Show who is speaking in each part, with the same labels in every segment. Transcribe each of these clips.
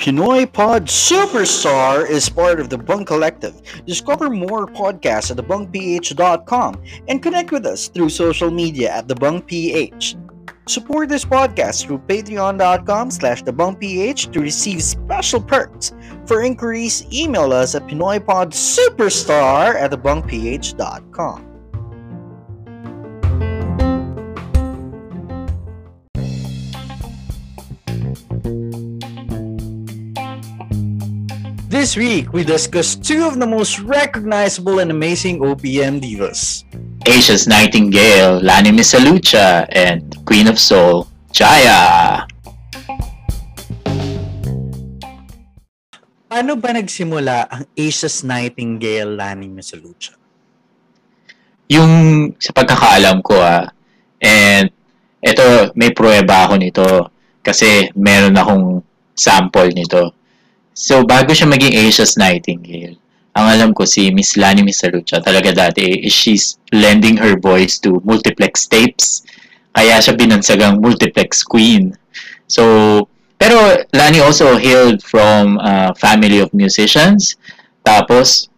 Speaker 1: Pinoy Pod Superstar is part of the Bung Collective. Discover more podcasts at thebungph.com and connect with us through social media at thebungph. Support this podcast through patreon.com slash thebunkph to receive special perks. For inquiries, email us at pinoypodsuperstar at thebunkph.com. This week, we discuss two of the most recognizable and amazing OPM divas.
Speaker 2: Asia's Nightingale, Lani Misalucha, and Queen of Soul, Jaya.
Speaker 1: Paano ba nagsimula ang Asia's Nightingale, Lani Misalucha?
Speaker 2: Yung sa pagkakaalam ko ah, and ito, may pruweba ako nito kasi meron akong sample nito. So, bago siya maging Asia's Nightingale, ang alam ko si Miss Lani Misalucha talaga dati is she's lending her voice to multiplex tapes. Kaya siya binansagang multiplex queen. So, pero Lani also hailed from a family of musicians. Tapos,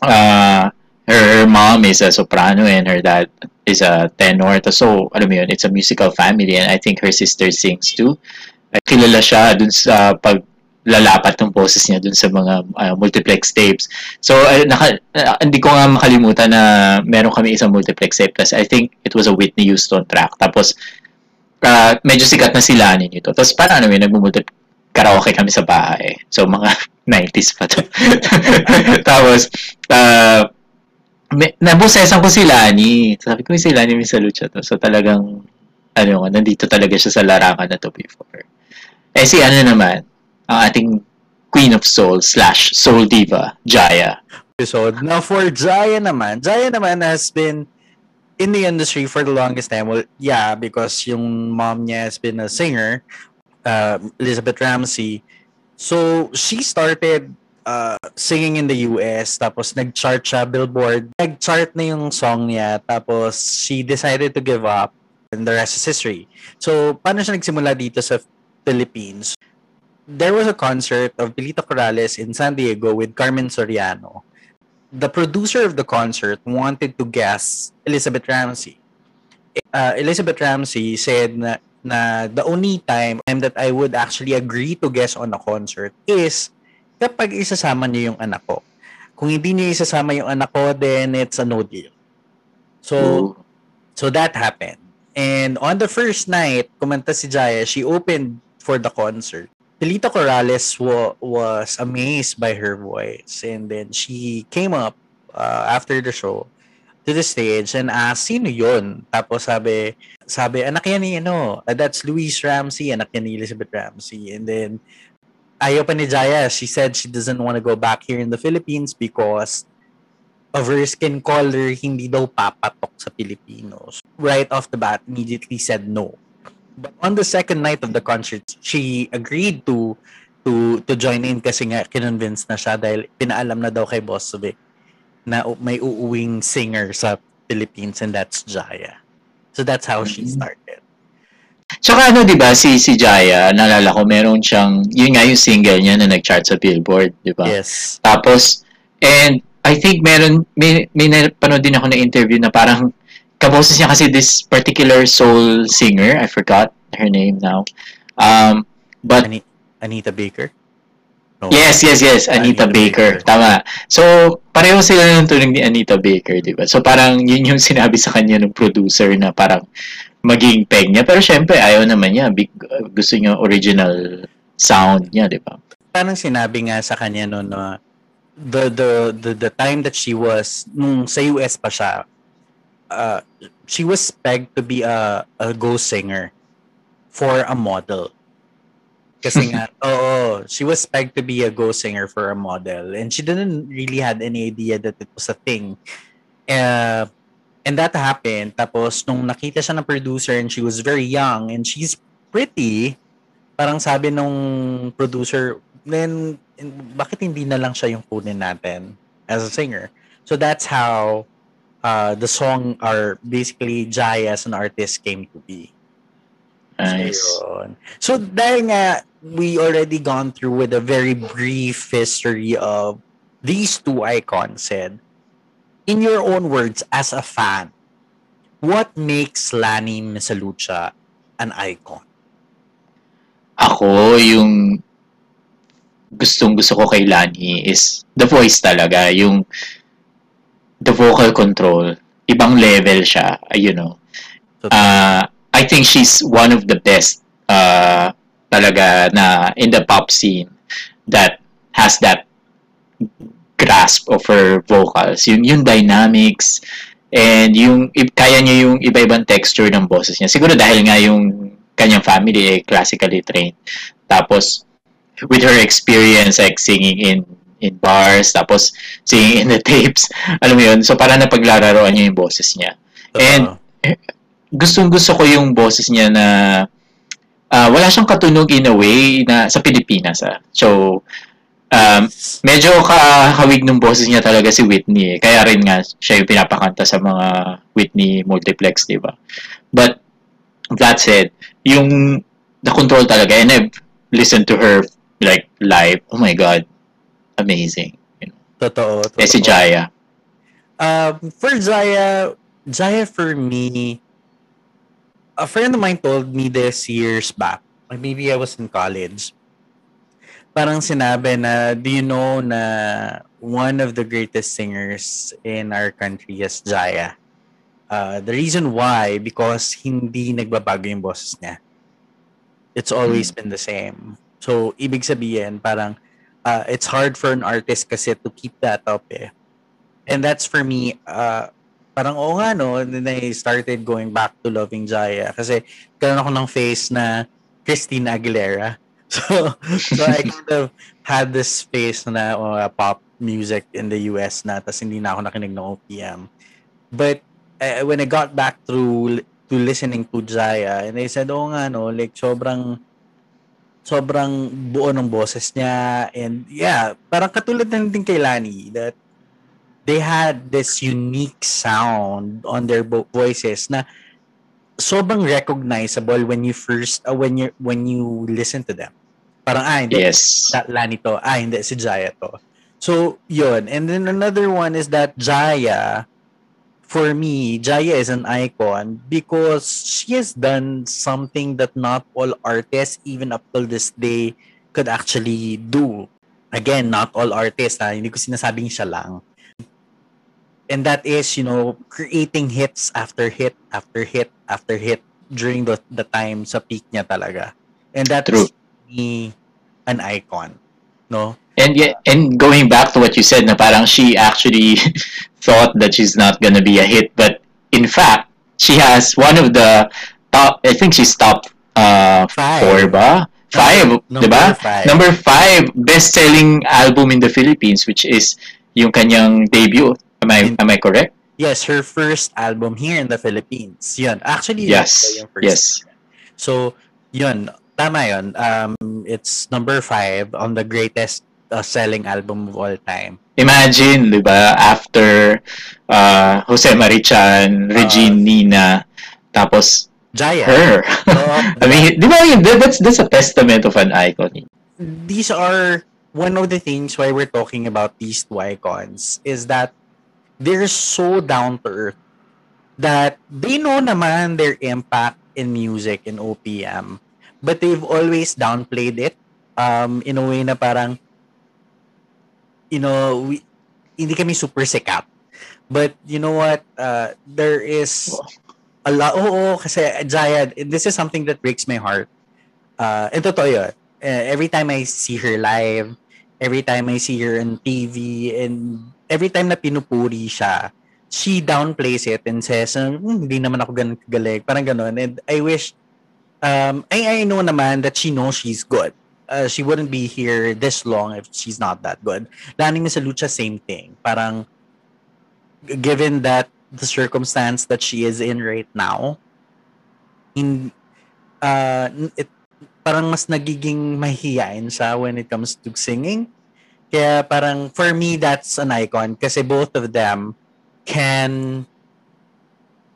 Speaker 2: uh, her, her mom is a soprano and her dad is a tenor. So, alam mo yun, it's a musical family and I think her sister sings too. Kilala siya dun sa pag lalapat ng boses niya dun sa mga uh, multiplex tapes. So, uh, naka, uh, hindi ko nga makalimutan na meron kami isang multiplex tape. Tapos, I think it was a Whitney Houston track. Tapos, uh, medyo sikat na sila nito. Tapos, parang ano yun, nagmumultiplex karaoke kami sa bahay. So, mga 90s pa to. Tapos, uh, may, nabusesan ko si Lani. Sabi ko, si Lani may Lucha to. So, talagang, ano nga, nandito talaga siya sa larangan na to before. Eh, si ano naman, ang ating Queen of Soul slash Soul Diva, Jaya.
Speaker 1: Episode. Now for Jaya naman, Jaya naman has been in the industry for the longest time. Well, yeah, because yung mom niya has been a singer, uh, Elizabeth Ramsey. So she started uh, singing in the US, tapos nag-chart siya, Billboard. Nag-chart na yung song niya, tapos she decided to give up, and the rest is history. So, paano siya nagsimula dito sa Philippines? There was a concert of Pilito Corrales in San Diego with Carmen Soriano. The producer of the concert wanted to guest Elizabeth Ramsey. Uh, Elizabeth Ramsey said na, na the only time, that I would actually agree to guest on a concert is kapag isasama niyo yung anak ko. Kung hindi niyo isasama yung anak ko, then it's a no deal. So, so that happened. And on the first night, kumanta si Jaya, she opened for the concert. Delita Corrales wa- was amazed by her voice and then she came up uh, after the show to the stage and asked, sino yun? Tapos sabi, sabi, anak yan ni, ano, uh, that's Louise Ramsey, anak yan ni Elizabeth Ramsey. And then, ayaw pa ni Jaya, she said she doesn't want to go back here in the Philippines because of her skin color, hindi daw papatok sa Pilipinos. Right off the bat, immediately said no. But on the second night of the concert, she agreed to to to join in kasi nga kinonvince na siya dahil pinaalam na daw kay Boss Vic na may uuwing singer sa Philippines and that's Jaya. So that's how she mm-hmm. started.
Speaker 2: Tsaka ano, di ba, si, si Jaya, nalala ko, meron siyang, yun nga yung single niya na nag-chart sa Billboard, di ba?
Speaker 1: Yes.
Speaker 2: Tapos, and I think meron, may, may napanood din ako na interview na parang kaboses niya kasi this particular soul singer, I forgot her name now. Um, but
Speaker 1: Ani- Anita Baker?
Speaker 2: No. Yes, yes, yes, Anita, Anita Baker. Baker. Tama. So, pareho sila ng turing ni Anita Baker, di ba? So, parang yun yung sinabi sa kanya ng producer na parang maging peg niya. Pero syempre, ayaw naman niya. Big, gusto niya original sound niya, di ba?
Speaker 1: Parang sinabi nga sa kanya no, no the, the, the, the time that she was, nung sa US pa siya, uh, she was pegged to be a, a ghost singer for a model. Kasi nga, oh, she was pegged to be a ghost singer for a model. And she didn't really had any idea that it was a thing. Uh, and that happened. Tapos, nung nakita siya ng producer and she was very young and she's pretty, parang sabi nung producer, then, bakit hindi na lang siya yung kunin natin as a singer? So that's how uh, the song are basically Jaya as an artist came to be.
Speaker 2: Nice.
Speaker 1: So, yun. so dahil nga we already gone through with a very brief history of these two icons said, in your own words as a fan, what makes Lani Misalucha an icon?
Speaker 2: Ako, yung gustong gusto ko kay Lani is the voice talaga, yung the vocal control. Ibang level siya, you know. Uh, I think she's one of the best uh, talaga na in the pop scene that has that grasp of her vocals. Yung, yung dynamics and yung kaya niya yung iba-ibang texture ng boses niya. Siguro dahil nga yung kanyang family eh, classically trained. Tapos with her experience like singing in in bars, tapos singing in the tapes. Alam mo yun? So, parang napaglararoan niya yung boses niya. And, gustong gusto ko yung boses niya na uh, wala siyang katunog in a way na sa Pilipinas. Ah. So, um, medyo kahawig ng boses niya talaga si Whitney. Eh. Kaya rin nga siya yung pinapakanta sa mga Whitney multiplex, di ba? But, that said, yung the control talaga, and I've listened to her like live, oh my God, amazing. You know.
Speaker 1: Totoo, totoo.
Speaker 2: Eh si Jaya.
Speaker 1: Um, for Jaya, Jaya for me, a friend of mine told me this years back. Maybe I was in college. Parang sinabi na, do you know na one of the greatest singers in our country is Jaya? Uh, the reason why, because hindi nagbabago yung boses niya. It's always hmm. been the same. So, ibig sabihin, parang uh, it's hard for an artist kasi to keep that up eh. And that's for me, uh, parang oo nga no, then I started going back to loving Jaya kasi karon ako ng face na Christina Aguilera. So, so I kind of had this face na uh, pop music in the US na tas hindi na ako nakinig ng OPM. But uh, when I got back through to listening to Jaya and I said, oh nga no, like sobrang sobrang buo ng boses niya and yeah, parang katulad ng din kay Lani that they had this unique sound on their voices na sobrang recognizable when you first uh, when you when you listen to them. Parang ah hindi
Speaker 2: yes.
Speaker 1: that Lani to. Ah hindi si Jaya to. So, yun. And then another one is that Jaya for me, Jaya is an icon because she has done something that not all artists, even up till this day, could actually do. Again, not all artists, ha? hindi ko sinasabing siya lang. And that is, you know, creating hits after hit after hit after hit during the, the time sa peak niya talaga. And that's
Speaker 2: True.
Speaker 1: me an icon. No?
Speaker 2: And yeah, and going back to what you said, na parang she actually thought that she's not gonna be a hit, but in fact, she has one of the top. I think she's top uh,
Speaker 1: five.
Speaker 2: four ba? Five,
Speaker 1: number,
Speaker 2: diba?
Speaker 1: Five.
Speaker 2: Number five, best-selling album in the Philippines, which is yung kanyang debut. Am I am I correct?
Speaker 1: Yes, her first album here in the Philippines. Yun. Actually,
Speaker 2: yes. Yes.
Speaker 1: So, yun. Tama yun. Um, it's number five on the greatest uh, selling album of all time.
Speaker 2: Imagine, di ba, after uh, Jose Marichan, Regine uh, Nina, tapos
Speaker 1: Jaya.
Speaker 2: Her. I mean, di ba, that's, that's a testament of an icon.
Speaker 1: These are one of the things why we're talking about these two icons is that they're so down to earth that they know naman their impact in music in OPM but they've always downplayed it um, in a way na parang you know, we, hindi kami super sikat. But you know what? Uh, there is a lot. Oo, oh, kasi Jaya, this is something that breaks my heart. Uh, and totoo yun. Uh, every time I see her live, every time I see her on TV, and every time na pinupuri siya, she downplays it and says, hm, hindi naman ako ganun kagaling. Parang ganun. And I wish, um, I, I know naman that she knows she's good uh, she wouldn't be here this long if she's not that good. Landing Miss Lucha, same thing. Parang, given that the circumstance that she is in right now, in, uh, it, parang mas nagiging mahihiyain siya when it comes to singing. Kaya parang, for me, that's an icon kasi both of them can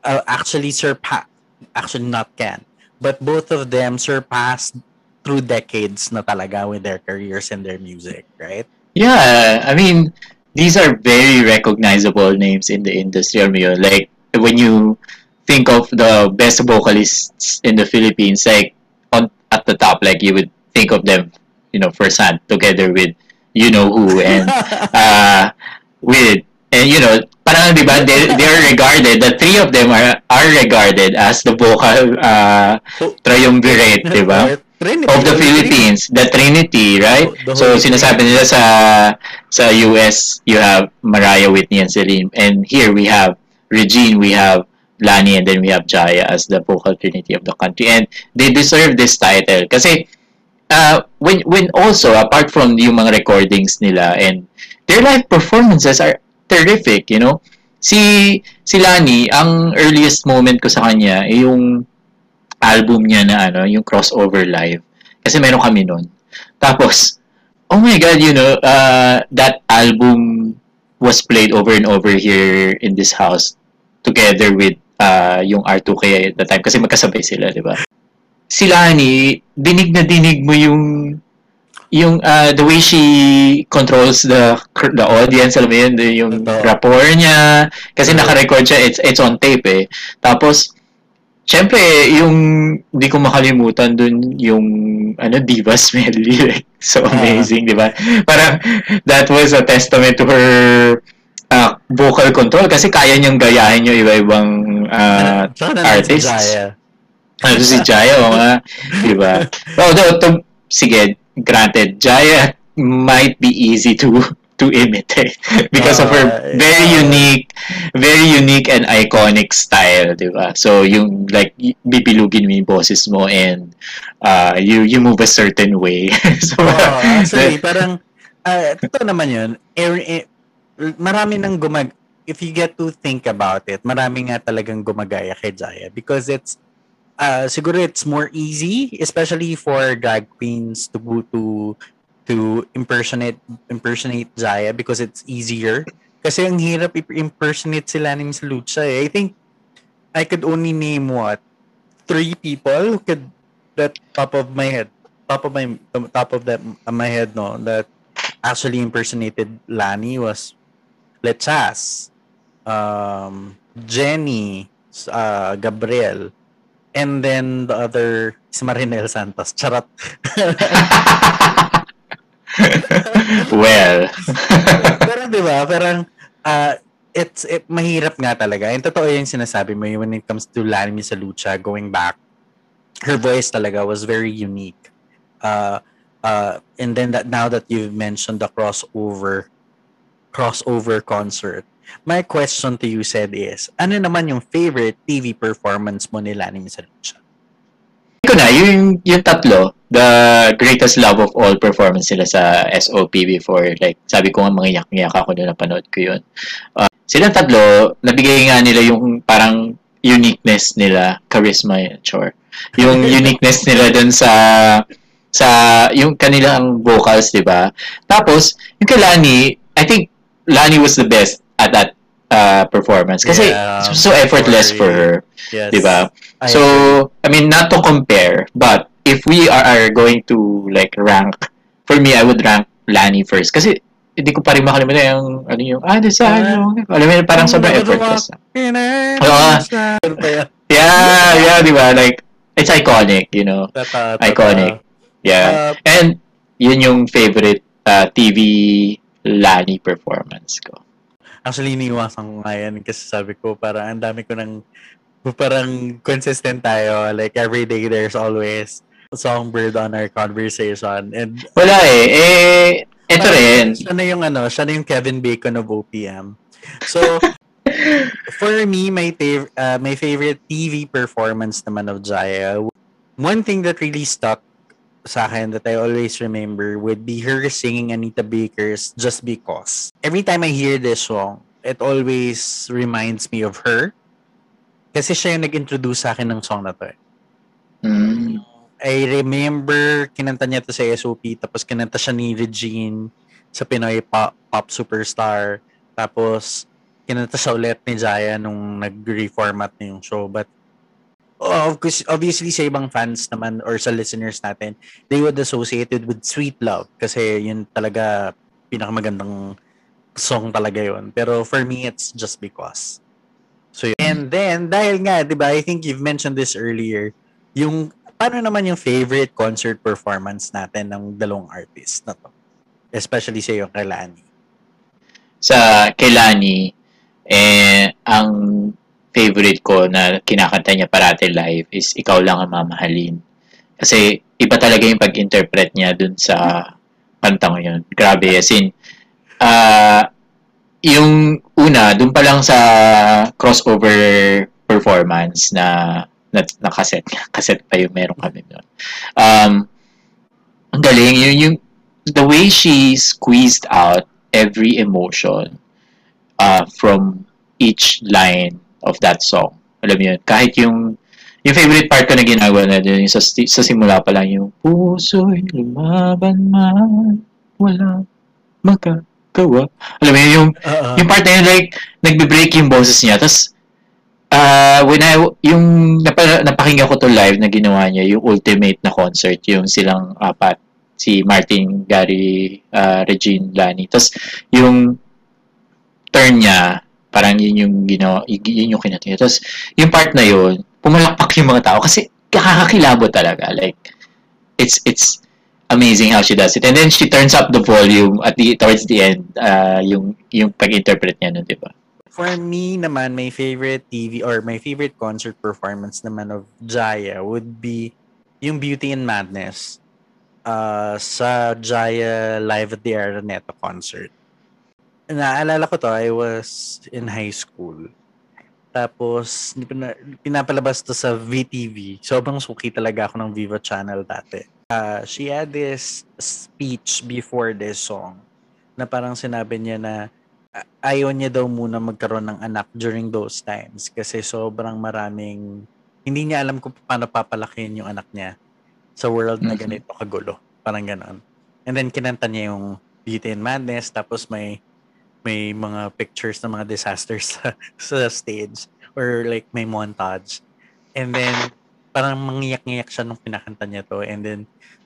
Speaker 1: uh, actually surpass actually not can but both of them surpassed through decades na talaga with their careers and their music right
Speaker 2: Yeah, I mean, these are very recognizable names in the industry. Alam yun? Like, when you think of the best vocalists in the Philippines, like, on at the top, like, you would think of them, you know, firsthand, together with you know who, and uh, with, and you know, parang, di ba, they, they're regarded, the three of them are, are regarded as the vocal uh, triumvirate, di ba?
Speaker 1: Trinity.
Speaker 2: of the Philippines, the Trinity, right?
Speaker 1: The
Speaker 2: so sinasabi nila sa sa US, you have Mariah, Whitney, and Celine, and here we have Regine, we have Lani, and then we have Jaya as the vocal trinity of the country, and they deserve this title kasi uh, when when also apart from yung mga recordings nila and their live performances are terrific, you know. Si si Lani, ang earliest moment ko sa kanya yung album niya na ano, yung crossover live. Kasi meron kami nun. Tapos, oh my God, you know, uh, that album was played over and over here in this house together with uh, yung R2K at the time kasi magkasabay sila, di ba? Si Lani, dinig na dinig mo yung yung uh, the way she controls the the audience alam mo yun yung rapport niya kasi naka-record siya it's it's on tape eh tapos Siyempre, yung hindi ko makalimutan dun yung ano Divas medley. Like, so amazing, di ba? Parang that was a testament to her uh, vocal control kasi kaya niyang gayahin yung iba-ibang uh,
Speaker 1: Tsaka nandun si
Speaker 2: artists.
Speaker 1: Jaya.
Speaker 2: Ano si Jaya, o nga, di ba? Although, to, sige, granted, Jaya might be easy to to imitate because of her
Speaker 1: Ah,
Speaker 2: very
Speaker 1: yeah.
Speaker 2: unique very unique and iconic style, di ba? So, yung like, bibilugin mo yung boses mo and uh, you you move a certain way. so,
Speaker 1: Oh, actually, parang, uh, totoo naman yun. Er, eh, marami nang gumag... If you get to think about it, marami nga talagang gumagaya kay Jaya because it's, uh, siguro it's more easy, especially for drag queens to go to to impersonate impersonate Jaya because it's easier. Kasi ang hirap i-impersonate sila ni Miss Lucha eh. I think I could only name what three people who could that top of my head top of my top of that of my head no that actually impersonated Lani was Lechas um Jenny uh, Gabriel and then the other is Marinel Santos charot
Speaker 2: well,
Speaker 1: pero di ba parang uh, it's it, mahirap nga talaga. And totoo yung sinasabi mo when it comes to Lani sa lucha going back her voice talaga was very unique. Uh, uh, and then that now that you've mentioned the crossover crossover concert my question to you said is ano naman yung favorite TV performance mo ni Lani sa lucha
Speaker 2: ko na, yung, yung tatlo, the greatest love of all performance sila sa SOP before. Like, sabi ko nga, mga yak-yak ako nung napanood ko yun. Uh, silang tatlo, nabigay nga nila yung parang uniqueness nila, charisma, sure. Yung uniqueness nila dun sa sa yung kanilang vocals, di ba? Tapos, yung kay Lani, I think Lani was the best at that uh, performance. Kasi
Speaker 1: Yeah,
Speaker 2: so, so effortless for her,
Speaker 1: yes
Speaker 2: di ba?
Speaker 1: I
Speaker 2: So,
Speaker 1: agree.
Speaker 2: I mean, not to compare, but if we are, are going to like rank, for me, I would rank Lani first. Kasi, hindi ko pa rin makalimutan yung, ano yung, ah, this, ano, alam mo, parang
Speaker 1: Ang
Speaker 2: sobrang effortless.
Speaker 1: Oo.
Speaker 2: Yeah, yeah, di ba? Like, it's iconic, you know? Iconic. Yeah.
Speaker 1: Uh,
Speaker 2: And, yun yung favorite uh, TV Lani performance ko.
Speaker 1: Actually, iniwasan ko nga yan kasi sabi ko parang ang dami ko ng parang consistent tayo. Like every day there's always songbird on our conversation. And
Speaker 2: Wala eh. Eh, ito rin.
Speaker 1: Siya na yung ano, siya na yung Kevin Bacon of OPM. So, for me, my, tav- uh, my favorite TV performance naman of Jaya, one thing that really stuck sa akin that I always remember would be her singing Anita Baker's Just Because. Every time I hear this song, it always reminds me of her. Kasi siya yung nag-introduce sa akin ng song na to. eh.
Speaker 2: Mm.
Speaker 1: I remember kinanta niya to sa SOP tapos kinanta siya ni Regine sa Pinoy Pop, pop Superstar tapos kinanta siya ulit ni Jaya nung nag-reformat na yung show. But of course, obviously sa ibang fans naman or sa listeners natin, they would associate it with Sweet Love kasi yun talaga pinakamagandang song talaga yun. Pero for me, it's just because. So, yun. And then, dahil nga, di ba, I think you've mentioned this earlier, yung, paano naman yung favorite concert performance natin ng dalawang artist na to? Especially sa yung kay Lani.
Speaker 2: Sa kay Lani, eh, ang favorite ko na kinakanta niya parati live is Ikaw Lang Ang Mamahalin. Kasi iba talaga yung pag-interpret niya dun sa kantang yun. Grabe, as in, uh, yung una, dun pa lang sa crossover performance na na, na cassette, cassette pa yung meron kami doon. Um, ang galing, yung, yung, the way she squeezed out every emotion uh, from each line of that song. Alam mo yun, kahit yung yung favorite part ko na ginagawa na dun, yung sa, sa simula pa lang yung Puso'y lumaban man, wala magagawa. Alam mo yun, yung, uh-uh. yung part na yun, like, nagbe-break yung boses niya. Tapos, uh, when I, yung napa, napakinggan ko to live na ginawa niya, yung ultimate na concert, yung silang apat, si Martin, Gary, uh, Regine, Lani. Tapos, yung turn niya, Parang yun yung ginawa, yun yung kinatingin. Tapos, yung part na yun, pumalakpak yung mga tao kasi kakakilabo talaga. Like, it's, it's amazing how she does it. And then she turns up the volume at the, towards the end, uh, yung, yung pag-interpret niya nun, di ba?
Speaker 1: For me naman, my favorite TV or my favorite concert performance naman of Jaya would be yung Beauty and Madness uh, sa Jaya Live at the Araneta concert naalala ko to, I was in high school. Tapos, pinapalabas to sa VTV. Sobrang suki talaga ako ng Viva Channel dati. Uh, she had this speech before this song na parang sinabi niya na ayaw niya daw muna magkaroon ng anak during those times kasi sobrang maraming hindi niya alam kung paano papalakihin yung anak niya sa world na ganito kagulo. Parang ganon. And then kinanta niya yung Beauty and Madness tapos may may mga pictures ng mga disasters sa, sa stage or like may montage. And then parang mangiyak-ngiyak siya nung pinakanta niya to. And then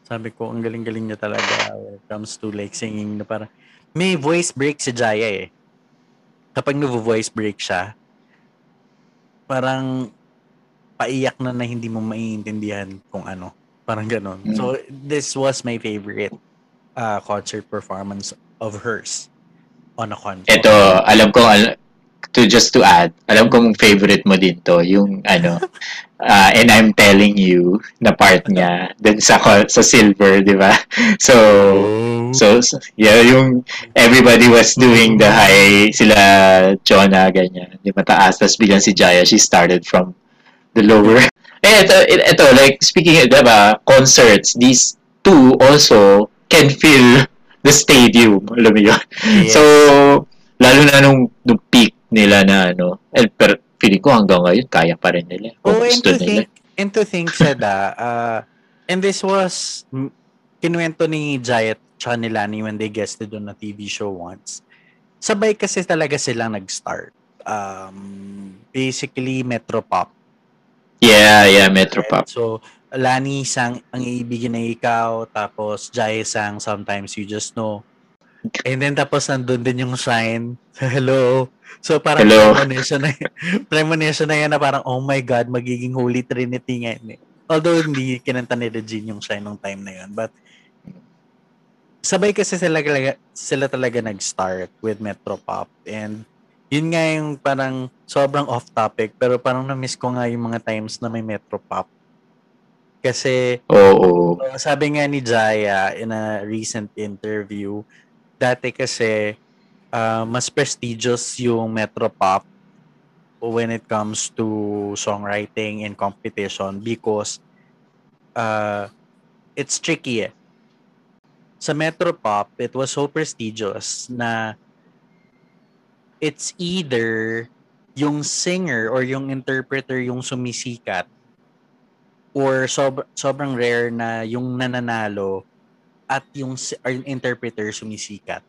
Speaker 1: sabi ko, ang galing-galing niya talaga when it comes to like singing na parang may voice break si Jaya eh. Kapag nag-voice break siya, parang paiyak na na hindi mo maiintindihan kung ano. Parang ganon. Mm. So, this was my favorite uh, concert performance of hers on a concert?
Speaker 2: Ito, alam ko, al- to just to add, alam kong favorite mo din to, yung ano, uh, and I'm telling you na part niya dun sa sa silver, di ba? So, oh. so, so, yeah, yung everybody was doing the high, sila Jonah, ganyan, di mataas, tapos biglang si Jaya, she started from the lower. Eh, ito, ito, like, speaking, di ba, concerts, these two also can feel the stadium, alam mo yun. Yes. So, lalo na nung, nung peak nila na ano, eh, pero feeling ko hanggang ngayon, kaya pa rin nila.
Speaker 1: Oh, and to, nila. think, and to think, Seda, uh, and this was, kinuwento ni Jayat tsaka ni Lani when they guested on a TV show once. Sabay kasi talaga silang nag-start. Um, basically, Metropop.
Speaker 2: Yeah, yeah, Metropop.
Speaker 1: So, Lani sang ang iibigin na ikaw tapos Jai sang sometimes you just know and then tapos nandun din yung shine hello so parang hello. premonition na premonition na yan na parang oh my god magiging holy trinity nga yun eh. although hindi kinanta ni Regine yung shine nung time na yun but sabay kasi sila, sila talaga nag-start with Metropop and yun nga yung parang sobrang off topic pero parang na-miss ko nga yung mga times na may Metropop kasi,
Speaker 2: Oo.
Speaker 1: Uh, sabi nga ni Jaya in a recent interview, dati kasi uh, mas prestigious yung Metropop when it comes to songwriting and competition because uh, it's tricky eh. Sa Metropop, it was so prestigious na it's either yung singer or yung interpreter yung sumisikat or sob- sobrang rare na yung nananalo at yung, or yung interpreter sumisikat.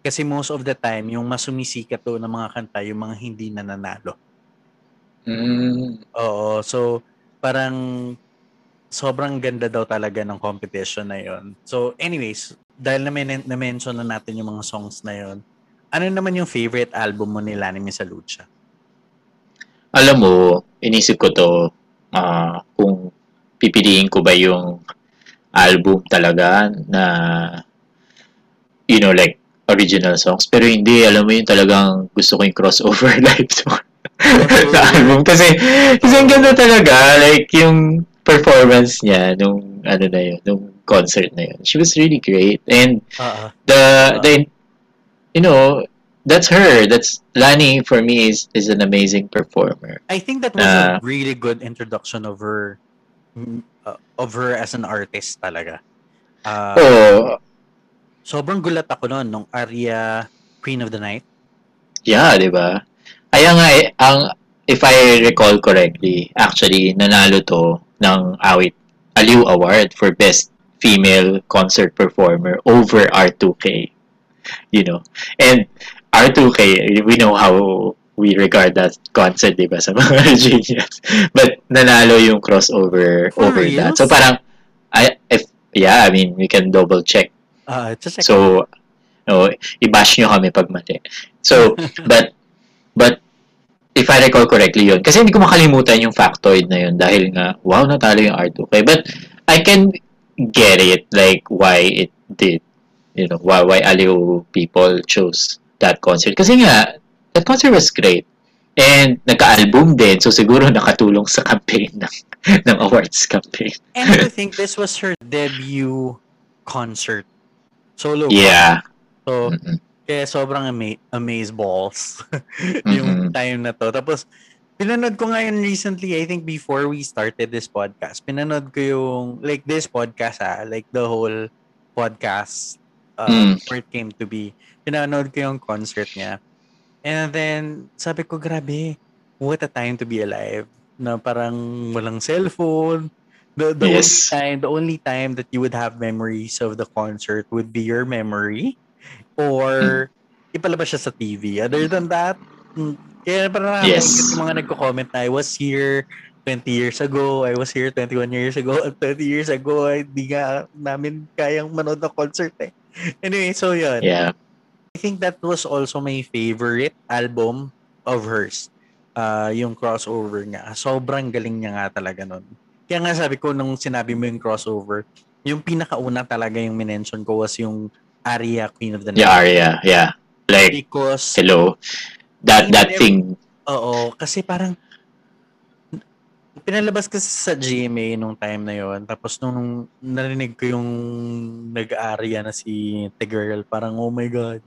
Speaker 1: Kasi most of the time, yung mas sumisikat to ng mga kanta, yung mga hindi nananalo.
Speaker 2: Mm.
Speaker 1: Oo. So, parang sobrang ganda daw talaga ng competition na yon. So, anyways, dahil na- na-mention na natin yung mga songs na yon, ano naman yung favorite album mo ni Miss Lucha?
Speaker 2: Alam mo, inisip ko to ah, kung pipiliin ko ba yung album talaga na you know like original songs. Pero hindi alam mo yung talagang gusto ko yung crossover live song na album. kasi kasi ang ganda talaga like yung performance niya nung ano na yun nung concert na yun. She was really great. And
Speaker 1: Oo.
Speaker 2: the the you know that's her that's Lani for me is is an amazing performer
Speaker 1: I think that was
Speaker 2: Ah.
Speaker 1: a really good introduction of her uh, of her as an artist talaga. Ah,
Speaker 2: oh
Speaker 1: sobrang gulat ako noon nung Aria Queen of the Night.
Speaker 2: Yeah, di ba? Kaya nga, eh, ang, if I recall correctly, actually, nanalo to ng awit Aliw Award for Best Female Concert Performer over R2K. You know? And R2K, we know how we regard that concert, di ba, sa mga genius. But nanalo yung crossover
Speaker 1: For
Speaker 2: over
Speaker 1: real?
Speaker 2: that. So parang, I, if, yeah, I mean, we can double check
Speaker 1: Ah, just like
Speaker 2: So, no, i-bash nyo kami pag mali. So, but, but, if I recall correctly yun, kasi hindi ko makalimutan yung factoid na yun dahil nga, wow, natalo yung R2K. But, I can get it, like, why it did, you know, why, why Aliw people chose that concert. Kasi nga, that concert was great. And, nagka-album din, so siguro nakatulong sa campaign ng, ng awards campaign.
Speaker 1: And I think this was her debut concert. Solo.
Speaker 2: Yeah.
Speaker 1: So,
Speaker 2: Mm-mm.
Speaker 1: kaya sobrang ama- amaze balls yung time na to. Tapos, pinanood ko nga yun recently, I think before we started this podcast, pinanood ko yung, like this podcast ah, like the whole podcast uh,
Speaker 2: Mm.
Speaker 1: before it came to be. Pinanood ko yung concert niya. And then, sabi ko, grabe, what a time to be alive. Na parang walang cellphone. The, the only
Speaker 2: Yes.
Speaker 1: time, the only time that you would have memories of the concert would be your memory or ipalabas siya sa TV. Other than that, mm, kaya parang
Speaker 2: Yes.
Speaker 1: yung mga nagko-comment na I was here 20 years ago, I was here 21 years ago, at 20 years ago, ay di nga namin kayang manood ng concert eh. Anyway, so yun.
Speaker 2: Yeah.
Speaker 1: I think that was also my favorite album of hers. Ah, yung crossover nga. Sobrang galing niya nga talaga nun. Kaya nga sabi ko nung sinabi mo yung crossover, yung pinakauna talaga yung minention ko was yung Aria Queen of the
Speaker 2: Yeah,
Speaker 1: Night.
Speaker 2: Arya. Yeah. Like,
Speaker 1: Because,
Speaker 2: hello. That that
Speaker 1: Hindi-
Speaker 2: thing.
Speaker 1: oo, kasi parang pinalabas kasi sa GMA nung time na yon tapos nung narinig ko yung nag-aria na si The Girl parang oh my god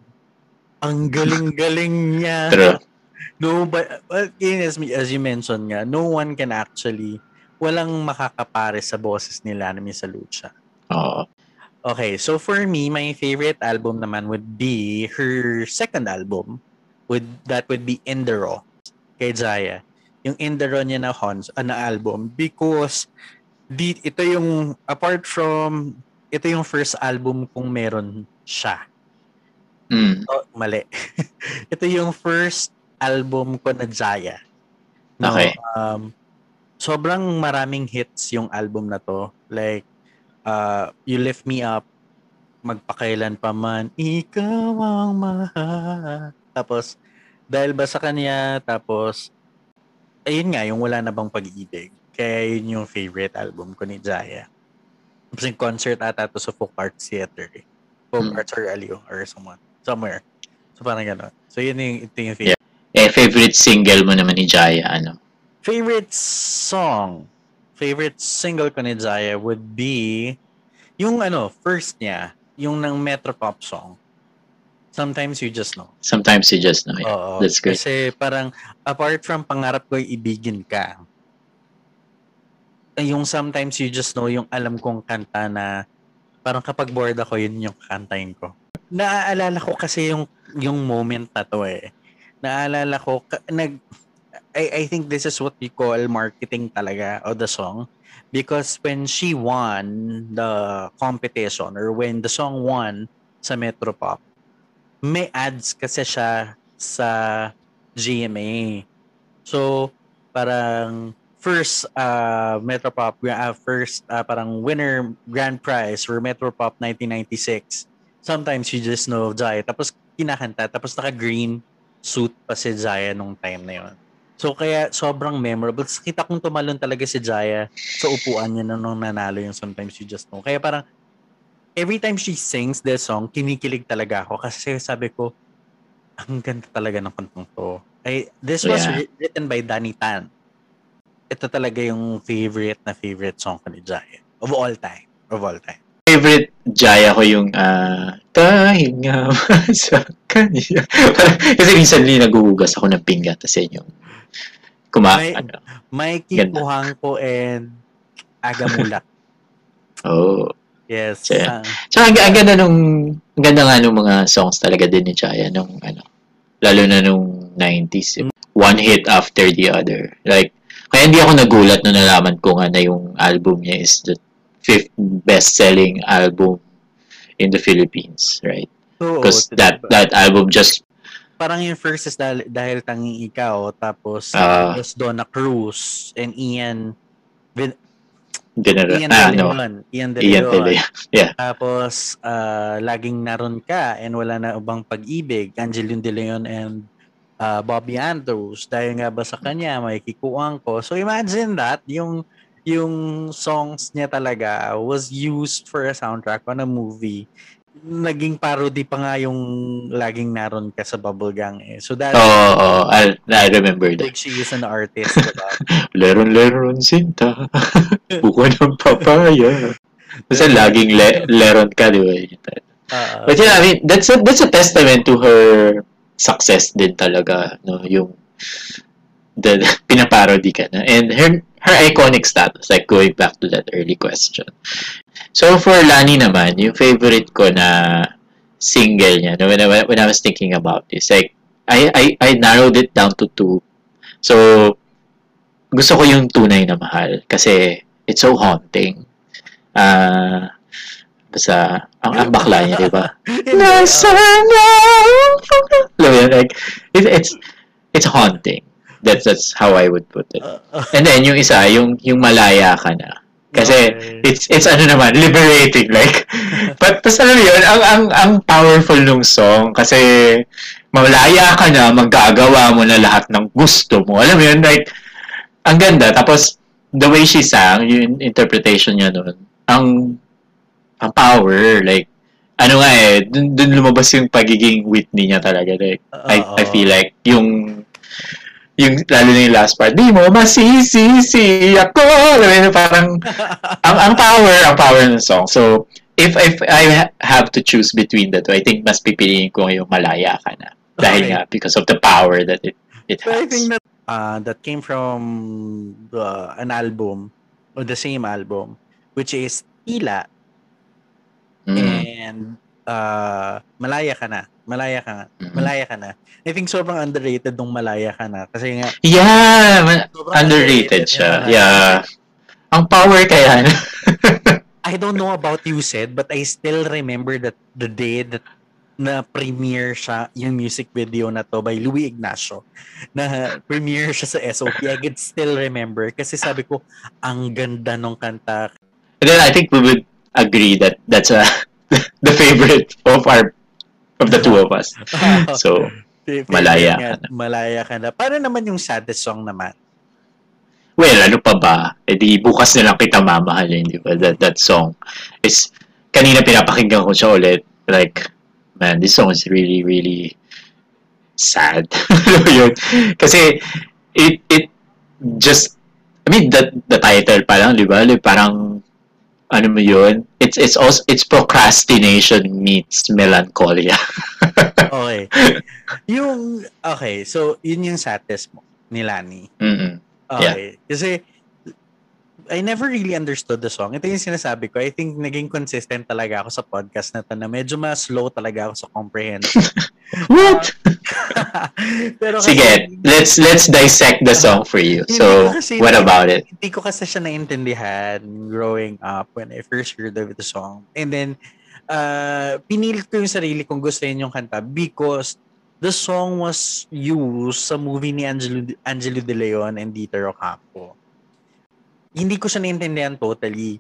Speaker 1: ang galing-galing niya. No, but, yun, as, as you mentioned nga, no one can actually, walang makakapare sa boses nila ni Miss Lucha.
Speaker 2: Oo.
Speaker 1: Okay, so for me, my favorite album naman would be her second album. Would that would be In The Raw kay Jaya. Yung In The Raw niya na, Hons, uh, na album because di, ito yung, apart from, ito yung first album kung meron siya.
Speaker 2: Mm.
Speaker 1: Oh, mali. Ito yung first album ko na Jaya. No,
Speaker 2: Okay.
Speaker 1: Um, sobrang maraming hits yung album na to. Like, uh, You Lift Me Up, Magpakailan pa man, Ikaw ang mahal. Tapos, dahil ba sa kanya, tapos, ayun nga, yung Wala na bang pag-ibig. Kaya yun yung favorite album ko ni Jaya. Tapos yung concert ata to sa Folk Arts Theater. Eh. Folk
Speaker 2: Hmm.
Speaker 1: Arts or Aliw or someone. Somewhere. So parang gano'n. So yun yung, ito yung favorite.
Speaker 2: Eh, favorite single mo naman ni Jaya, ano?
Speaker 1: Favorite song. Favorite single ko ni Jaya would be yung ano, first niya, yung ng Metropop song. Sometimes you just know.
Speaker 2: Sometimes you just know. it.
Speaker 1: Oo.
Speaker 2: That's great.
Speaker 1: Kasi parang apart from pangarap ko ibigin ka, yung sometimes you just know yung alam kong kanta na parang kapag bored ako yun yung kantahin ko. Naaalala ko kasi yung yung moment na to eh. Naaalala ko ka- nag I, I think this is what we call marketing talaga of the song because when she won the competition or when the song won sa Metropop may ads kasi siya sa GMA. So, parang first uh, Metropop, uh, first uh, parang winner grand prize for Metropop 1996. Sometimes you just know Jaya. Tapos kinakanta. Tapos naka-green suit pa si Jaya nung time na yon. So kaya sobrang memorable. Kita kong tumalon talaga si Jaya sa upuan niya nung nanalo yung Sometimes You Just Know. Kaya parang every time she sings this song, kinikilig talaga ako kasi sabi ko, ang ganda talaga ng kantong to. Ay, this was
Speaker 2: Yeah.
Speaker 1: written by Danny Tan. Ito talaga yung favorite na favorite song ko ni Jaya. Of all time. Of all time.
Speaker 2: Favorite Jaya ko yung uh, Tahinga sa kanya. Kasi recently naguhugas ako ng pinggan tapos yun yung kuma
Speaker 1: May-
Speaker 2: ano.
Speaker 1: Mikey
Speaker 2: Ganda.
Speaker 1: Puhangko and Agamulak.
Speaker 2: Oh.
Speaker 1: Yes.
Speaker 2: Yeah.
Speaker 1: ah,
Speaker 2: Tsaka ang, ang ganda nung ang ganda nga nung mga songs talaga din ni Jaya nung ano lalo na nung 90s. yung One hit after the other. Like kaya hindi ako nagulat nung nalaman ko nga na yung album niya is the fifth best-selling album in the Philippines, right? Because
Speaker 1: diba?
Speaker 2: that that album just
Speaker 1: parang yung first is dahil, dahil tanging ikaw, tapos tapos Donna Cruz and Ian Ian
Speaker 2: ah,
Speaker 1: De
Speaker 2: no,
Speaker 1: Leon. Ian De
Speaker 2: Ian
Speaker 1: Leon.
Speaker 2: Tele. Yeah.
Speaker 1: Tapos ah, laging naroon ka and wala na ubang pag-ibig, Angeline De Leon and ah, Bobby Andrews. Dahil nga ba sa kanya, may kikuwang ko. So imagine that, yung yung songs niya talaga was used for a soundtrack on a movie. Naging parody pa nga yung laging naroon ka sa Bubblegang eh. So that
Speaker 2: Oo, oh, I, I remember that.
Speaker 1: like she is an artist, diba?
Speaker 2: Leron-leron sinta. Buko ng papaya. Kasi laging le- leron ka, di ba?
Speaker 1: Ah,
Speaker 2: But yeah, I mean, that's a, that's a testament to her success din talaga, no? Yung the pinaparody ka na. And her her iconic status, like going back to that early question. So for Lani naman, yung favorite ko na single niya, no, when, I, when I was thinking about this, like, I, I, I narrowed it down to two. So, gusto ko yung tunay na mahal kasi it's so haunting. Ah, basta, ang, ang bakla niya, di ba? Nasa na Alam mo yun, like, it, it's, it's haunting. That's, that's how I would put it.
Speaker 1: Uh, uh,
Speaker 2: And then, yung isa, yung, yung malaya ka na. Kasi,
Speaker 1: okay.
Speaker 2: it's, it's ano naman, liberating, like, but, tapos alam yun, ang, ang, ang powerful nung song, kasi, malaya ka na, magagawa mo na lahat ng gusto mo. Alam mo yun, like, ang ganda. Tapos, the way she sang, yung interpretation niya nun, ang, ang power, like, ano nga eh, dun, dun lumabas yung pagiging Whitney niya talaga. Like, I, I feel like, yung, yung, lalo na yung last part, di mo masisisi ako. Yun, parang, ang, ang power, ang power ng song. So, if, if I ha- have to choose between the two, I think mas pipiliin ko yung malaya ka na. Dahil
Speaker 1: Okay.
Speaker 2: nga, because of the power that it, it
Speaker 1: But I think that uh, that came from the, an album or the same album, which is Tila
Speaker 2: Mm.
Speaker 1: and uh, Malaya ka na. Malaya ka na. Malaya ka na. I think sobrang underrated nung Malaya ka na. Kasi nga,
Speaker 2: Yeah, underrated
Speaker 1: yung
Speaker 2: siya.
Speaker 1: Malaya.
Speaker 2: Yeah. Ang power kaya.
Speaker 1: I don't know about you said, but I still remember that the day that na premiere siya yung music video na to by Louis Ignacio na premiere siya sa SOP I could still remember kasi sabi ko ang ganda nung kanta
Speaker 2: And then I think we would agree that that's a, the favorite of our of the two of us. So, Malaya ka na.
Speaker 1: malaya ka na paano naman yung saddest song naman
Speaker 2: well, ano pa ba? Eh di bukas na lang kita mamahalin, di ba? That, that song is, kanina pinapakinggan ko siya ulit. Like, man, this song is really, really sad. Yun? Kasi, it, it just, I mean, the, the title pa lang, di ba? Parang, ano mo yun? It's, it's also, it's procrastination meets melancholia.
Speaker 1: okay yung okay so yun yung saddest mo ni Lani
Speaker 2: Mm-mm.
Speaker 1: Okay. Kasi, I never really understood the song. Ito yung sinasabi ko. I think naging consistent talaga ako sa podcast na to na medyo mas slow talaga ako sa comprehension.
Speaker 2: What?
Speaker 1: Pero
Speaker 2: Sige, let's let's dissect the song for you. So,
Speaker 1: kasi
Speaker 2: what about it?
Speaker 1: Hindi ko kasi siya naintindihan growing up when I first heard of the song. And then, uh, pinilit ko yung sarili kong gustuhin yung kanta because the song was used sa movie ni Angelo, Angelo De Leon and Dieter Ocampo. Hindi ko siya naintindihan totally.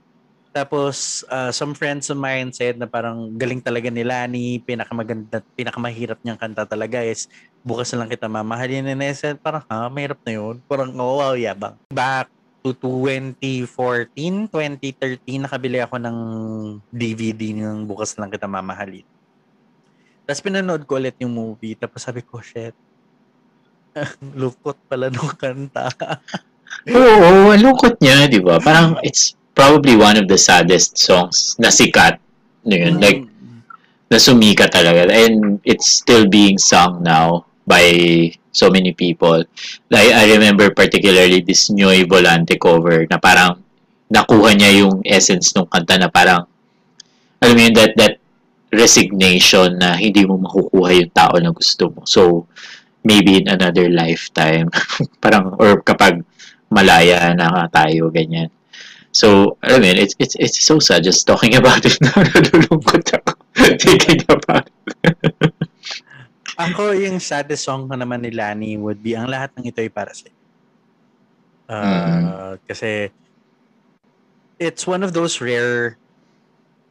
Speaker 1: Tapos, uh, some friends of mine said na parang galing talaga ni pinakamaganda, pinakamahirap niyang kanta talaga is bukas lang kita mamahalin. And I said, parang, ha, mahirap na yun. Parang, oh, wow, yabang. Back to 2014, 2013, nakabili ako ng DVD ng bukas lang kita mamahalin. Tapos pinanood ko ulit yung movie. Tapos sabi ko, shit, lukot pala nung kanta.
Speaker 2: Oo, oh, lungkot niya, di ba? Parang it's probably one of the saddest songs na sikat. No yun, mm. like, na sumika talaga. And it's still being sung now by so many people. Like, I remember particularly this Nyoy Volante cover na parang nakuha niya yung essence ng kanta na parang alam mo yun, that, that resignation na hindi mo makukuha yung tao na gusto mo. So, maybe in another lifetime, parang, or kapag malaya na tayo, ganyan. So, I mean, it's it's it's so sad just talking about it na nalulungkot ako thinking about it.
Speaker 1: ako, yung saddest song ko naman ni Lani would be Ang Lahat ng Ito ay Para Sa uh, mm. Kasi it's one of those rare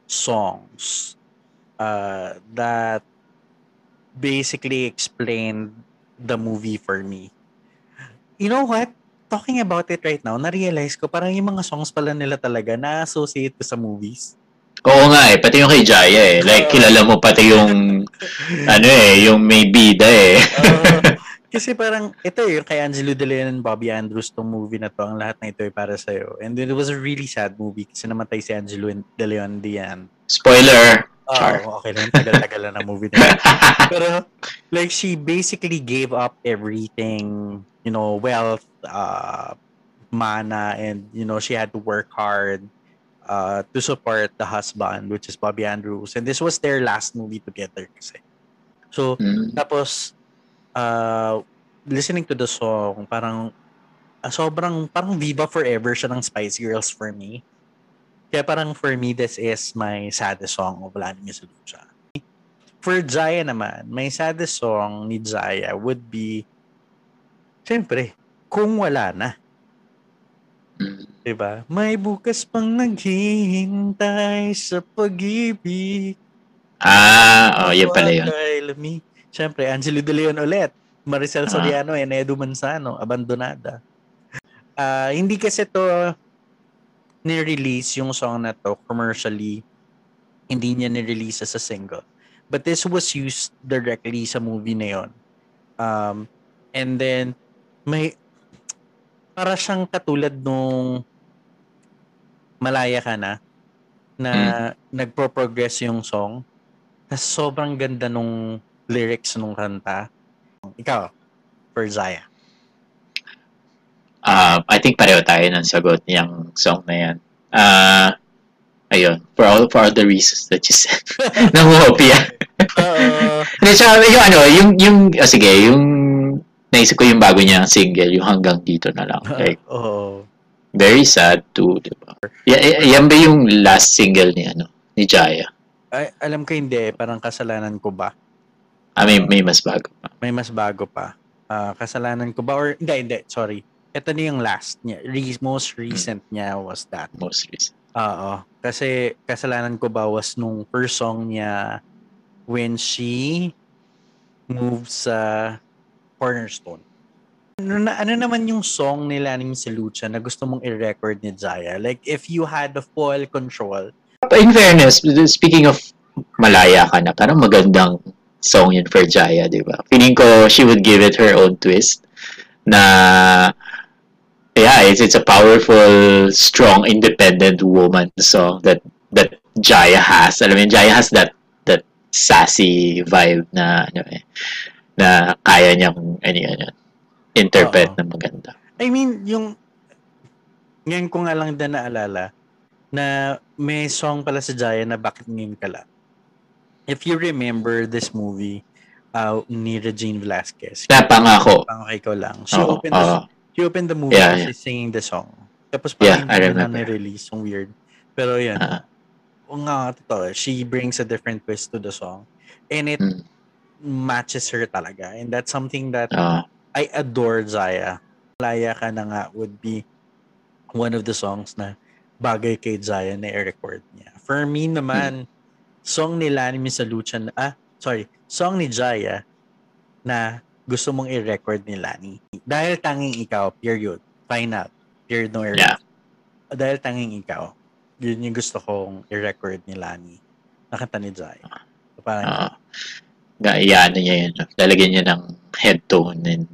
Speaker 1: songs uh, that basically explained the movie for me. You know what? Talking about it right now, na-realize ko parang yung mga songs pala nila talaga na-associate ko sa movies.
Speaker 2: Oo nga eh, pati yung kay Jaya eh. Like, kilala mo pati yung, ano eh, yung may bida eh.
Speaker 1: uh, kasi parang, ito eh, yung kay Angelo De Leon and Bobby Andrews tong movie na to, ang lahat na ito ay para sa'yo. And it was a really sad movie kasi namatay si Angelo De Leon Dian.
Speaker 2: Spoiler!
Speaker 1: Oh, okay lang. Tagal-tagal na movie na. Pero, like, she basically gave up everything, you know, wealth, uh, mana and you know she had to work hard uh, to support the husband which is Bobby Andrews and this was their last movie together kasi. So mm. tapos uh, listening to the song parang uh, sobrang parang Viva Forever siya ng Spice Girls for me. Kaya parang for me this is my saddest song of Vladimir Salucha. For Jaya naman, my saddest song ni Jaya would be Siyempre, kung wala na. Mm. Diba? May bukas pang naghihintay sa pag-ibig.
Speaker 2: Ah, oh, yun pala yun.
Speaker 1: Lumi. Siyempre, Angelo De Leon ulit. Maricel ah. Soriano and Edu Manzano, Abandonada. Uh, hindi kasi to ni-release yung song na to commercially. Hindi niya ni-release as a single. But this was used directly sa movie na yon. Um, and then, may para siyang katulad nung malaya ka na na mm. nagpo-progress yung song. Tapos sobrang ganda nung lyrics nung kanta. Ikaw, for Zaya.
Speaker 2: Uh, I think pareho tayo ng sagot niyang song na yan. Uh, ayun, for all for all the reasons that you said. Nanguhopia. Uh, yung ano, yung, yung, oh, sige, yung naisip ko yung bago niya single, yung hanggang dito na lang. Like,
Speaker 1: oh.
Speaker 2: Very sad too, di ba? Y- yan ba yung last single ni ano ni Jaya?
Speaker 1: Ay, alam ko hindi, parang kasalanan ko ba?
Speaker 2: Ah, may, may mas bago pa.
Speaker 1: May mas bago pa. Uh, kasalanan ko ba? Or, hindi, hindi, sorry. Ito na yung last niya. Re- most recent hmm. niya was that.
Speaker 2: Most recent.
Speaker 1: Oo. Kasi kasalanan ko ba was nung first song niya when she moves sa uh, cornerstone. Ano, na, ano naman yung song nila ni Miss Lucha na gusto mong i-record ni Zaya? Like, if you had the full control.
Speaker 2: In fairness, speaking of malaya ka na, parang magandang song yun for Jaya, di ba? Feeling ko she would give it her own twist na yeah, it's, it's a powerful, strong, independent woman song that that Jaya has. Alam mo, Jaya has that that sassy vibe na ano eh na kaya niyang ano yan, interpret Oo. na maganda.
Speaker 1: I mean, yung ngayon ko nga lang din naalala na may song pala sa Jaya na Bakit Ngayon Ka Lang. If you remember this movie uh, ni Regine Velasquez.
Speaker 2: Napangako.
Speaker 1: Napangako ko lang. She, oh, opened the, she opened the movie yeah, yeah. she's singing the song. Tapos parang yeah, hindi na ni-release. Ang weird. Pero yan. Uh, oo nga, totoo. She brings a different twist to the song. And it
Speaker 2: Mm.
Speaker 1: Matches her talaga. And that's something that
Speaker 2: Ah,
Speaker 1: I adore Zaya. Laya ka na nga would be one of the songs na bagay kay Zaya na i-record niya. For me naman, song ni Lani Misalucha na, ah, sorry, song ni Jaya na gusto mong i-record ni Lani. Dahil tanging ikaw, period. Final. Period no error.
Speaker 2: Yeah.
Speaker 1: Dahil tanging ikaw, yun yung gusto kong i-record ni Lani. Nakanta ni Jaya. So, parang,
Speaker 2: ah, ga- iyaano niya yun. Lalagyan niya ng head tone and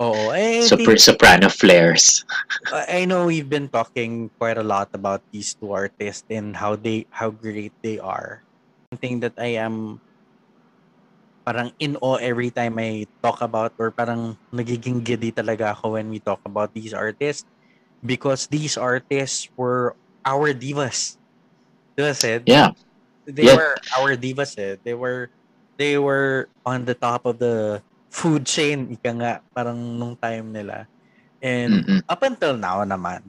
Speaker 1: oo. Eh,
Speaker 2: super, soprano flares.
Speaker 1: I I know we've been talking quite a lot about these two artists and how they how great they are. Something that I am parang in awe every time I talk about or parang nagiging giddy talaga ako when we talk about these artists because these artists were our divas. Diba, Sid?
Speaker 2: Yeah.
Speaker 1: They
Speaker 2: Yeah.
Speaker 1: were our divas eh. They were they were on the top of the food chain ika nga parang nung time nila. And
Speaker 2: Mm-mm.
Speaker 1: up until now naman.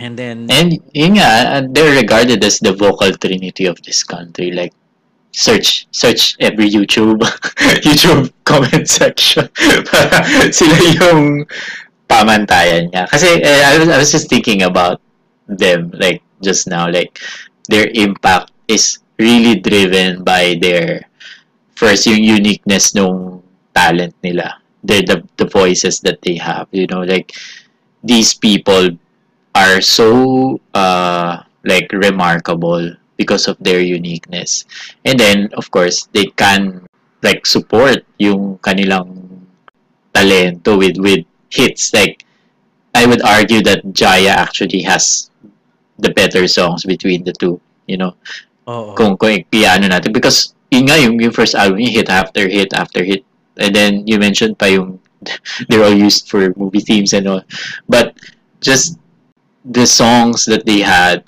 Speaker 1: And then
Speaker 2: And yun nga, they're regarded as the vocal trinity of this country. Like, search search every YouTube YouTube comment section. Para sila yung pamantayan niya. Kasi eh, I, was, I was just thinking about them like just now. Like, their impact is really driven by their first yung uniqueness nung talent nila. They're the, the voices that they have. You know, like, these people are so uh like remarkable because of their uniqueness. And then of course they can like support yung kanilang talento with with hits like I would argue that Jaya actually has the better songs between the two, you know.
Speaker 1: oo.
Speaker 2: Kung kung i-ano natin because yun nga yung, yung first album hit after hit after hit and then you mentioned pa yung they're all used for movie themes and all but just the songs that they had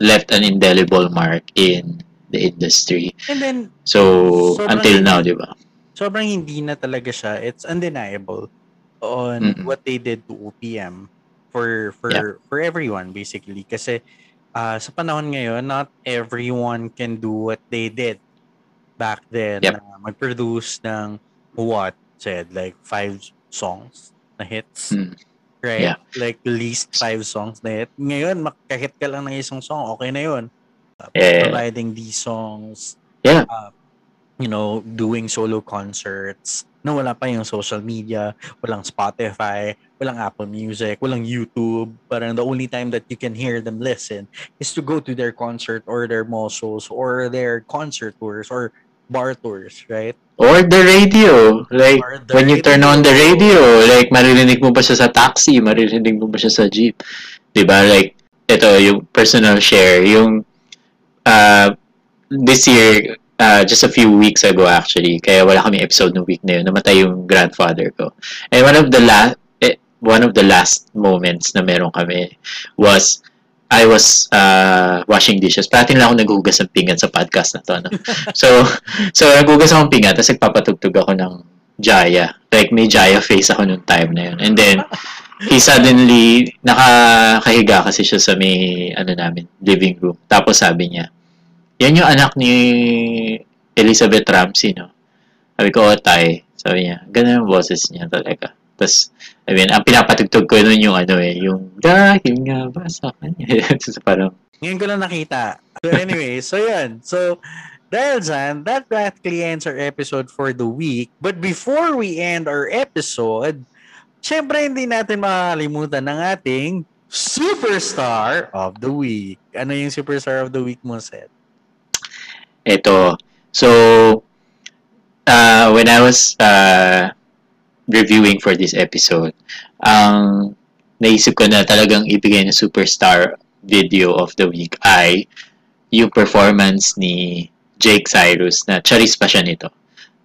Speaker 2: left an indelible mark in the industry
Speaker 1: And then
Speaker 2: so until now di ba
Speaker 1: sobrang hindi na talaga siya. It's undeniable on
Speaker 2: Mm-mm.
Speaker 1: what they did to OPM for for
Speaker 2: Yeah.
Speaker 1: for everyone basically kasi ah, sa panahon ngayon not everyone can do what they did back then
Speaker 2: Yep.
Speaker 1: na mag-produce ng what said like five songs na hits
Speaker 2: Mm.
Speaker 1: right
Speaker 2: Yeah.
Speaker 1: like least five songs na hit ngayon makahit ka lang ng isang song okay na yun Uh,
Speaker 2: Yeah.
Speaker 1: providing these songs
Speaker 2: Yeah.
Speaker 1: uh, you know doing solo concerts na wala pa yung social media walang Spotify walang Apple Music walang YouTube parang the only time that you can hear them listen is to go to their concert or their shows or their concert tours or bar tours right?
Speaker 2: Or the radio like
Speaker 1: the
Speaker 2: when you turn on the
Speaker 1: radio.
Speaker 2: radio like maririnig mo ba siya sa taxi maririnig mo ba siya sa jeep? Di ba? Like ito yung personal share yung uh, this year uh, just a few weeks ago actually kaya wala kami episode ng week na yun namatay yung grandfather ko. And one of the last eh, one of the last moments na meron kami was I was uh, washing dishes. Parating lang ako naghugas ng pinggan sa podcast na to. No? so, so naghugas ako ng pinggan, tapos nagpapatugtog ako ng Jaya. Like, may Jaya face ako nung time na yun. And then, he suddenly, nakakahiga kasi siya sa may, ano namin, living room. Tapos sabi niya, yan yung anak ni Elizabeth Ramsey, no? Sabi ko, oh, tay. Sabi niya, ganun yung boses niya talaga. Tapos, I mean, ang pinapatugtog ko nun yung ano eh, yung dahil nga ba sa kanya. so, parang,
Speaker 1: Ngayon ko lang nakita. So anyway, so yun. So, dahil dyan, that practically ends our episode for the week. But before we end our episode, syempre hindi natin makakalimutan ng ating Superstar of the Week. Ano yung Superstar of the Week mo, Seth?
Speaker 2: Ito. So, uh, when I was uh, reviewing for this episode, ang naisip ko na talagang ibigay na superstar video of the week ay yung performance ni Jake Cyrus na charis pa siya nito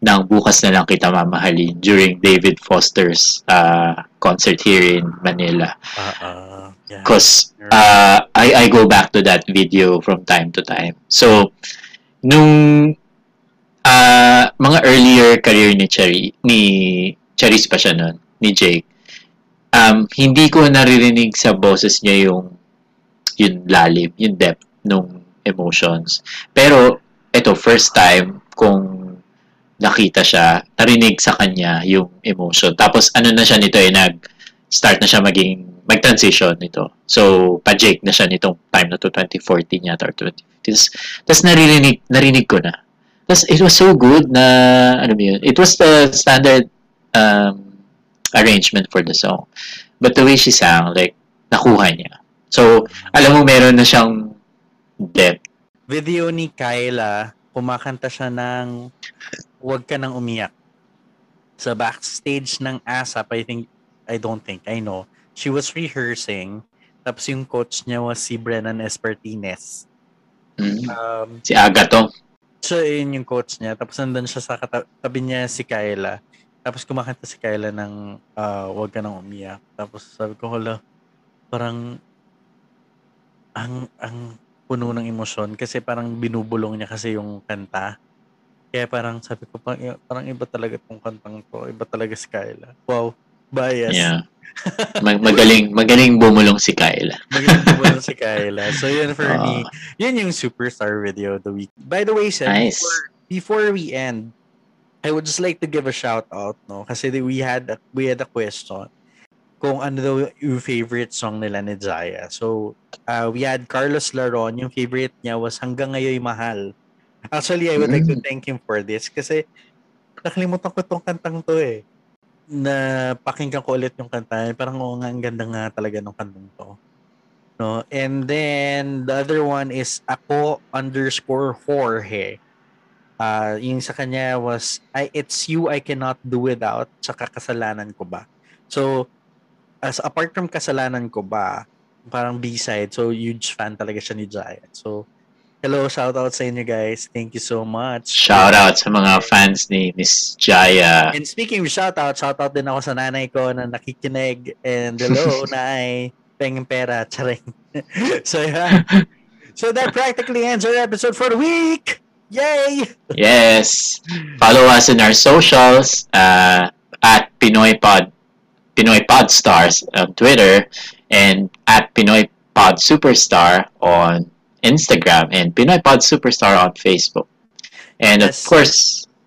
Speaker 2: ng bukas na lang kita mamahalin during David Foster's uh, concert here in Manila.
Speaker 1: Uh, uh, yeah.
Speaker 2: Because uh, I, I go back to that video from time to time. So, nung uh, mga earlier career ni Cherry, ni Charis pa siya nun, ni Jake, um, hindi ko naririnig sa boses niya yung yung lalim, yung depth nung emotions. Pero, ito, first time kung nakita siya, narinig sa kanya yung emotion. Tapos, ano na siya nito eh, nag-start na siya maging, mag-transition nito. So, pa-Jake na siya nitong time na to, 2014 yata or 2015. Tapos, narinig, narinig ko na. Tapos, it was so good na, ano ba yun, it was the standard um, arrangement for the song. But the way she sang, like, nakuha niya. So, alam mo, meron na siyang depth.
Speaker 1: Video ni Kyla, kumakanta siya ng Huwag ka nang umiyak. Sa backstage ng ASAP, I think, I don't think, I know, she was rehearsing, tapos yung coach niya was si Brennan Espertines.
Speaker 2: Mm.
Speaker 1: Um,
Speaker 2: Si Agato.
Speaker 1: So, yun yung coach niya. Tapos nandun siya sa kata- tabi niya si Kyla. Tapos kumakanta si Kyla ng ah, Huwag ka nang umiyak. Tapos sabi ko, hala, parang ang ang puno ng emosyon kasi parang binubulong niya kasi yung kanta. Kaya parang sabi ko, parang, parang iba talaga tong kantang to. Iba talaga si Kyla. Wow. Bias.
Speaker 2: Yeah. Mag- magaling, magaling bumulong si Kyla.
Speaker 1: Magaling bumulong si Kyla. So yun for
Speaker 2: Ah.
Speaker 1: me. Yun yung superstar video of the week. By the way, Seth,
Speaker 2: Nice.
Speaker 1: before, before we end, I would just like to give a shout out, no? Kasi we had a, we had a question kung ano daw yung favorite song nila ni Jaya. So, uh, we had Carlos Laron, yung favorite niya was Hanggang Ngayon Mahal. Actually, I would like to
Speaker 2: Mm.
Speaker 1: thank him for this kasi nakalimutan ko tong kantang to eh. Na pakinggan ko ulit yung kanta. Parang oo nga, ang ganda nga talaga ng kantang to. No? And then, the other one is Ako underscore Jorge. Uh, yung sa kanya was, I, It's You I Cannot Do Without, tsaka Kasalanan Ko Ba. So, as apart from Kasalanan Ko Ba, parang B-side, so huge fan talaga siya ni Jaya. So, hello, shout out sa inyo guys. Thank you so much.
Speaker 2: Shout out sa mga fans ni Miss Jaya.
Speaker 1: And speaking of shout out, shout out din ako sa nanay ko na nakikinig. And hello, nay. Penging pera. Charing. so, yeah. So that practically ends our episode for the week. Yay!
Speaker 2: Yes. Follow us in our socials uh, at Pinoy Pod Pinoy Podstars on Twitter and at Pinoy Pod Superstar on Instagram and Pinoy Pod Superstar on Facebook. And of
Speaker 1: Yes.
Speaker 2: course,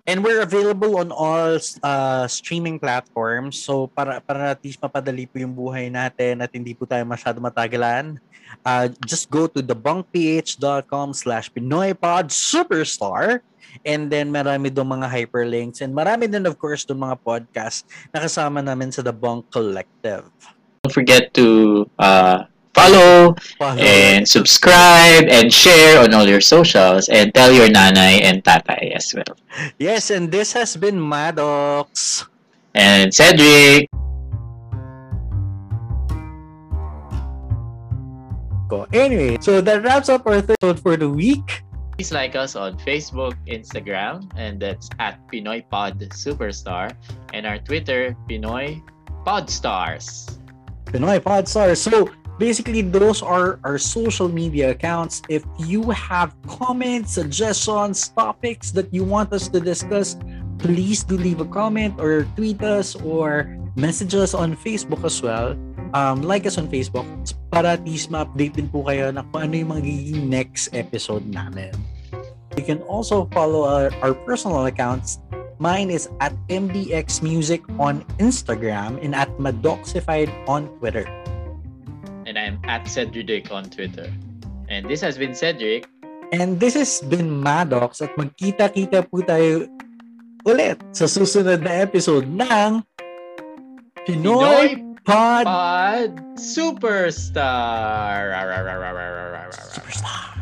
Speaker 1: And we're available on all uh, streaming platforms. So para para at least mapadali po yung buhay natin at hindi po tayo masyado matagalan, uh, just go to thebunkph.com slash PinoyPod Superstar and then marami doon mga hyperlinks and marami din of course doon mga podcast na kasama namin sa The Bunk Collective.
Speaker 2: don't forget to uh, follow
Speaker 1: Follow.
Speaker 2: and subscribe and share on all your socials and tell your nanay and tatay as well.
Speaker 1: Yes, and this has been Maddox.
Speaker 2: And Cedric,
Speaker 1: Ko. Anyway, so that wraps up our third episode for the week.
Speaker 2: Please like us on Facebook, Instagram, and that's at Pinoy Pod Superstar, and our Twitter, Pinoy Podstars.
Speaker 1: Pinoy Podstars. So basically, those are our social media accounts. If you have comments, suggestions, topics that you want us to discuss, please do leave a comment or tweet us or message us on Facebook as well. Um, like us on Facebook para at least ma-update din po kayo na kung ano yung magiging next episode namin. You can also follow our, our personal accounts Mine is at MDX Music on Instagram and at Madoxified on Twitter.
Speaker 2: And I'm at Cedric on Twitter. And this has been Cedric.
Speaker 1: And this has been Maddox at magkita-kita po tayo ulit sa susunod na episode ng Pinoy, Pod
Speaker 2: Pod Superstar.
Speaker 1: Superstar.